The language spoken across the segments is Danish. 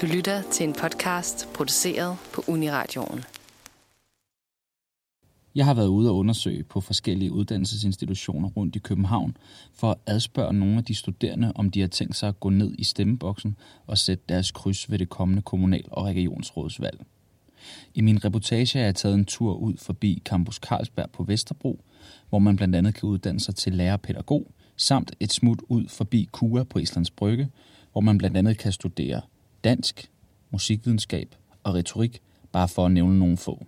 Du lytter til en podcast produceret på Uniradioen. Jeg har været ude og undersøge på forskellige uddannelsesinstitutioner rundt i København for at adspørge nogle af de studerende, om de har tænkt sig at gå ned i stemmeboksen og sætte deres kryds ved det kommende kommunal- og regionsrådsvalg. I min reportage har jeg taget en tur ud forbi Campus Carlsberg på Vesterbro, hvor man blandt andet kan uddanne sig til lærerpædagog, samt et smut ud forbi KUA på Islands Brygge, hvor man blandt andet kan studere dansk, musikvidenskab og retorik, bare for at nævne nogle få.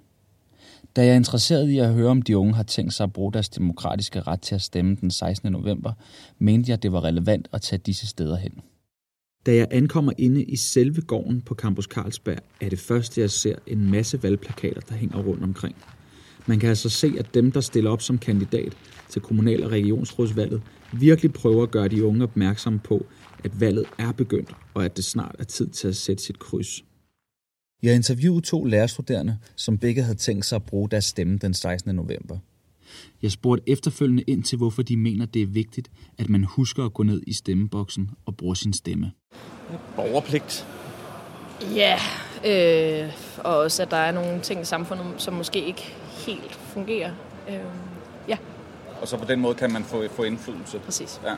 Da jeg er interesseret i at høre, om de unge har tænkt sig at bruge deres demokratiske ret til at stemme den 16. november, mente jeg, det var relevant at tage disse steder hen. Da jeg ankommer inde i selve gården på Campus Carlsberg, er det første, jeg ser en masse valgplakater, der hænger rundt omkring. Man kan altså se, at dem, der stiller op som kandidat til kommunal- og regionsrådsvalget, virkelig prøver at gøre de unge opmærksomme på, at valget er begyndt, og at det snart er tid til at sætte sit kryds. Jeg interviewede to lærerstuderende, som begge havde tænkt sig at bruge deres stemme den 16. november. Jeg spurgte efterfølgende ind til, hvorfor de mener, det er vigtigt, at man husker at gå ned i stemmeboksen og bruge sin stemme. Borgerpligt. Ja, øh, og også at der er nogle ting i samfundet, som måske ikke helt fungerer. Øh, ja, Og så på den måde kan man få, få indflydelse. præcis. Ja.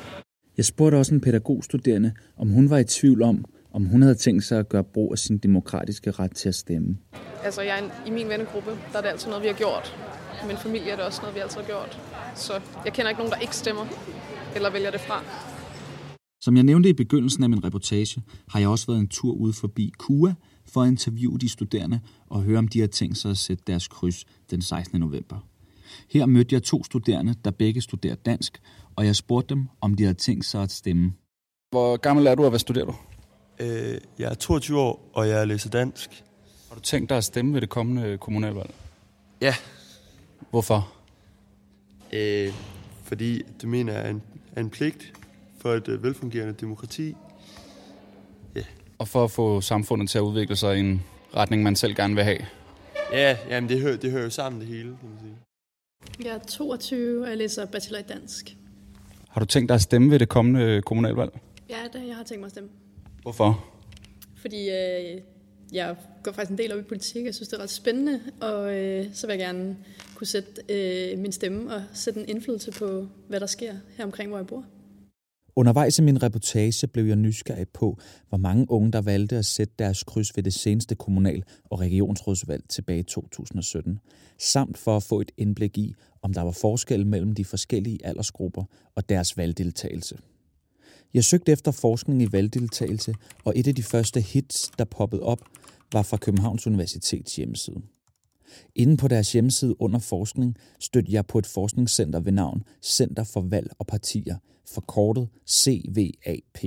Jeg spurgte også en pædagogstuderende, om hun var i tvivl om, om hun havde tænkt sig at gøre brug af sin demokratiske ret til at stemme. Altså jeg, er en- i min vennegruppe, der er det altid noget, vi har gjort. I min familie er det også noget, vi altid har gjort. Så jeg kender ikke nogen, der ikke stemmer eller vælger det fra. Som jeg nævnte i begyndelsen af min reportage, har jeg også været en tur ude forbi KUA for at interviewe de studerende og høre, om de har tænkt sig at sætte deres kryds den 16. november. Her mødte jeg to studerende, der begge studerer dansk, og jeg spurgte dem, om de havde tænkt sig at stemme. Hvor gammel er du, og hvad studerer du? Øh, jeg er 22 år, og jeg læser dansk. Har du tænkt dig at stemme ved det kommende kommunalvalg? Ja. Hvorfor? Øh, fordi det mener jeg er en, er en pligt for et øh, velfungerende demokrati. Og for at få samfundet til at udvikle sig i en retning, man selv gerne vil have. Ja, jamen det hører, det hører jo sammen det hele, kan man sige. Jeg er 22, og jeg læser bachelor i dansk. Har du tænkt dig at stemme ved det kommende kommunalvalg? Ja, det jeg har tænkt mig at stemme. Hvorfor? Fordi øh, jeg går faktisk en del op i politik. Jeg synes, det er ret spændende, og øh, så vil jeg gerne kunne sætte øh, min stemme og sætte en indflydelse på, hvad der sker her omkring, hvor jeg bor. Undervejs i min reportage blev jeg nysgerrig på, hvor mange unge, der valgte at sætte deres kryds ved det seneste kommunal- og regionsrådsvalg tilbage i 2017, samt for at få et indblik i, om der var forskel mellem de forskellige aldersgrupper og deres valgdeltagelse. Jeg søgte efter forskning i valgdeltagelse, og et af de første hits, der poppede op, var fra Københavns Universitets hjemmeside. Inden på deres hjemmeside under forskning stødte jeg på et forskningscenter ved navn Center for Valg og Partier, forkortet CVAP,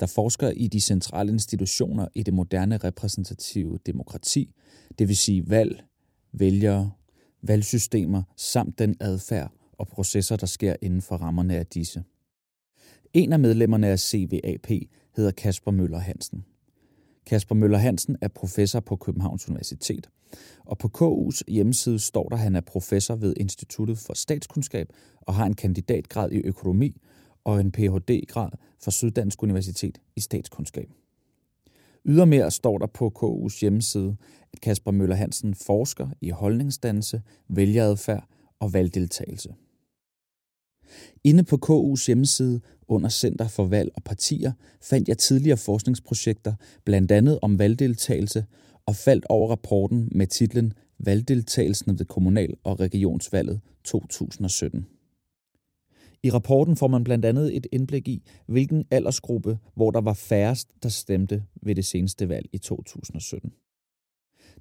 der forsker i de centrale institutioner i det moderne repræsentative demokrati, det vil sige valg, vælgere, valgsystemer samt den adfærd og processer, der sker inden for rammerne af disse. En af medlemmerne af CVAP hedder Kasper Møller Hansen. Kasper Møller Hansen er professor på Københavns Universitet, og på KU's hjemmeside står der, at han er professor ved Instituttet for Statskundskab og har en kandidatgrad i økonomi og en Ph.D.-grad fra Syddansk Universitet i statskundskab. Ydermere står der på KU's hjemmeside, at Kasper Møller Hansen forsker i holdningsdannelse, vælgeradfærd og valgdeltagelse. Inde på KU's hjemmeside under Center for Valg og Partier fandt jeg tidligere forskningsprojekter, blandt andet om valgdeltagelse, og faldt over rapporten med titlen Valgdeltagelsen ved kommunal- og regionsvalget 2017. I rapporten får man blandt andet et indblik i, hvilken aldersgruppe, hvor der var færrest, der stemte ved det seneste valg i 2017.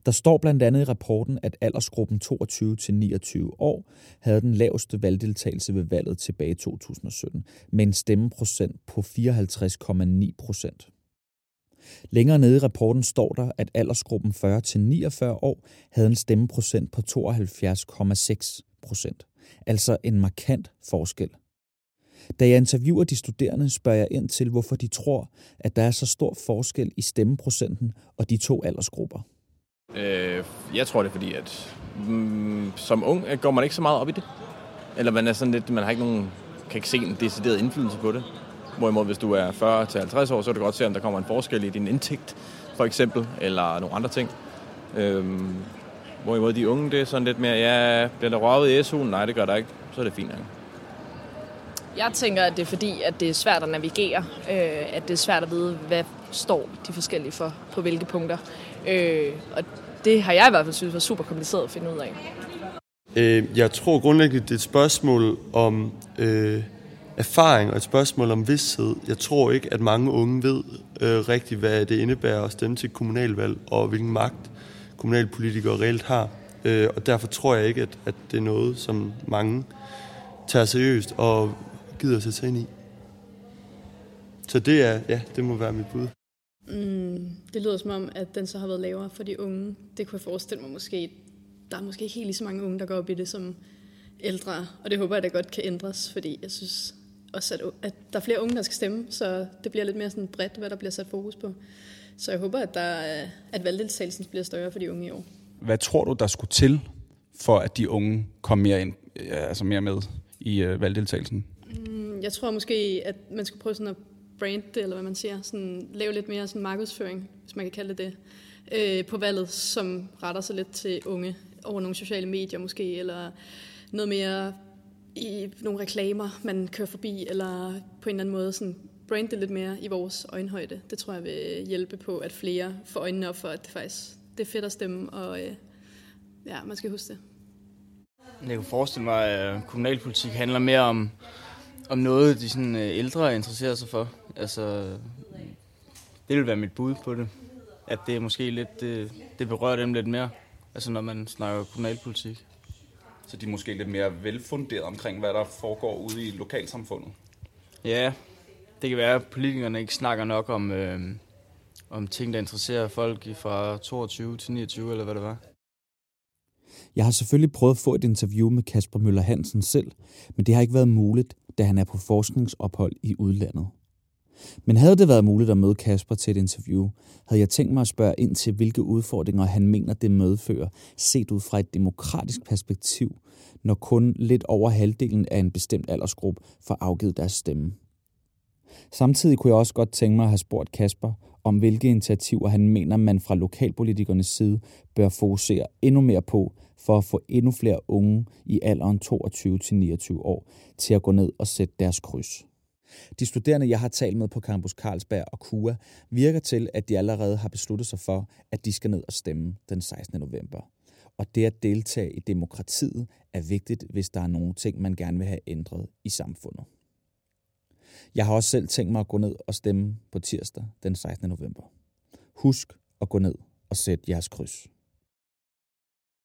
Der står blandt andet i rapporten, at aldersgruppen 22-29 år havde den laveste valgdeltagelse ved valget tilbage i 2017, med en stemmeprocent på 54,9 procent. Længere nede i rapporten står der, at aldersgruppen 40-49 år havde en stemmeprocent på 72,6 procent. Altså en markant forskel. Da jeg interviewer de studerende, spørger jeg ind til, hvorfor de tror, at der er så stor forskel i stemmeprocenten og de to aldersgrupper. Øh, jeg tror det er fordi, at mm, som ung øh, går man ikke så meget op i det. Eller man er sådan lidt, man har ikke nogen, kan ikke se en decideret indflydelse på det. Hvorimod hvis du er 40 til 50 år, så kan du godt se, om der kommer en forskel i din indtægt, for eksempel, eller nogle andre ting. Øhm, hvorimod de unge, det er sådan lidt mere, ja, bliver der røvet i SU'en? Nej, det gør der ikke. Så er det fint. Ikke? Jeg tænker, at det er fordi, at det er svært at navigere. Øh, at det er svært at vide, hvad står de forskellige for på hvilke punkter. Øh, og det har jeg i hvert fald synes var super kompliceret at finde ud af. Øh, jeg tror grundlæggende, det er et spørgsmål om øh, erfaring og et spørgsmål om vidsthed. Jeg tror ikke, at mange unge ved øh, rigtigt, hvad det indebærer at stemme til kommunalvalg, og hvilken magt kommunalpolitikere reelt har. Øh, og derfor tror jeg ikke, at, at det er noget, som mange tager seriøst og gider sætte sig ind i. Så det er, ja, det må være mit bud. Mm, det lyder som om, at den så har været lavere for de unge. Det kunne jeg forestille mig måske. Der er måske ikke helt lige så mange unge, der går op i det som ældre. Og det håber jeg da godt kan ændres, fordi jeg synes også, at, at der er flere unge, der skal stemme, så det bliver lidt mere sådan bredt, hvad der bliver sat fokus på. Så jeg håber, at, der, at valgdeltagelsen bliver større for de unge i år. Hvad tror du, der skulle til, for at de unge kom mere, ind, altså mere med i øh, valgdeltagelsen? Jeg tror måske, at man skulle prøve sådan at brand det, eller hvad man siger, sådan, lave lidt mere sådan markedsføring, hvis man kan kalde det det, øh, på valget, som retter sig lidt til unge over nogle sociale medier måske, eller noget mere i nogle reklamer, man kører forbi, eller på en eller anden måde sådan brand det lidt mere i vores øjenhøjde. Det tror jeg vil hjælpe på, at flere får øjnene op for, at det faktisk det er fedt at stemme, og øh, ja, man skal huske det. Jeg kunne forestille mig, at kommunalpolitik handler mere om, om noget, de sådan, øh, ældre interesserer sig for. Altså, det vil være mit bud på det. At det er måske lidt, det, det berører dem lidt mere, altså når man snakker kommunalpolitik. Så de er måske lidt mere velfunderet omkring, hvad der foregår ude i lokalsamfundet? Ja, det kan være, at politikerne ikke snakker nok om, øh, om ting, der interesserer folk fra 22 til 29, eller hvad det var. Jeg har selvfølgelig prøvet at få et interview med Kasper Møller Hansen selv, men det har ikke været muligt, da han er på forskningsophold i udlandet. Men havde det været muligt at møde Kasper til et interview, havde jeg tænkt mig at spørge ind til, hvilke udfordringer han mener, det medfører, set ud fra et demokratisk perspektiv, når kun lidt over halvdelen af en bestemt aldersgruppe får afgivet deres stemme. Samtidig kunne jeg også godt tænke mig at have spurgt Kasper om, hvilke initiativer han mener, man fra lokalpolitikernes side bør fokusere endnu mere på, for at få endnu flere unge i alderen 22-29 år til at gå ned og sætte deres kryds. De studerende, jeg har talt med på Campus Carlsberg og KUA, virker til, at de allerede har besluttet sig for, at de skal ned og stemme den 16. november. Og det at deltage i demokratiet er vigtigt, hvis der er nogle ting, man gerne vil have ændret i samfundet. Jeg har også selv tænkt mig at gå ned og stemme på tirsdag den 16. november. Husk at gå ned og sætte jeres kryds.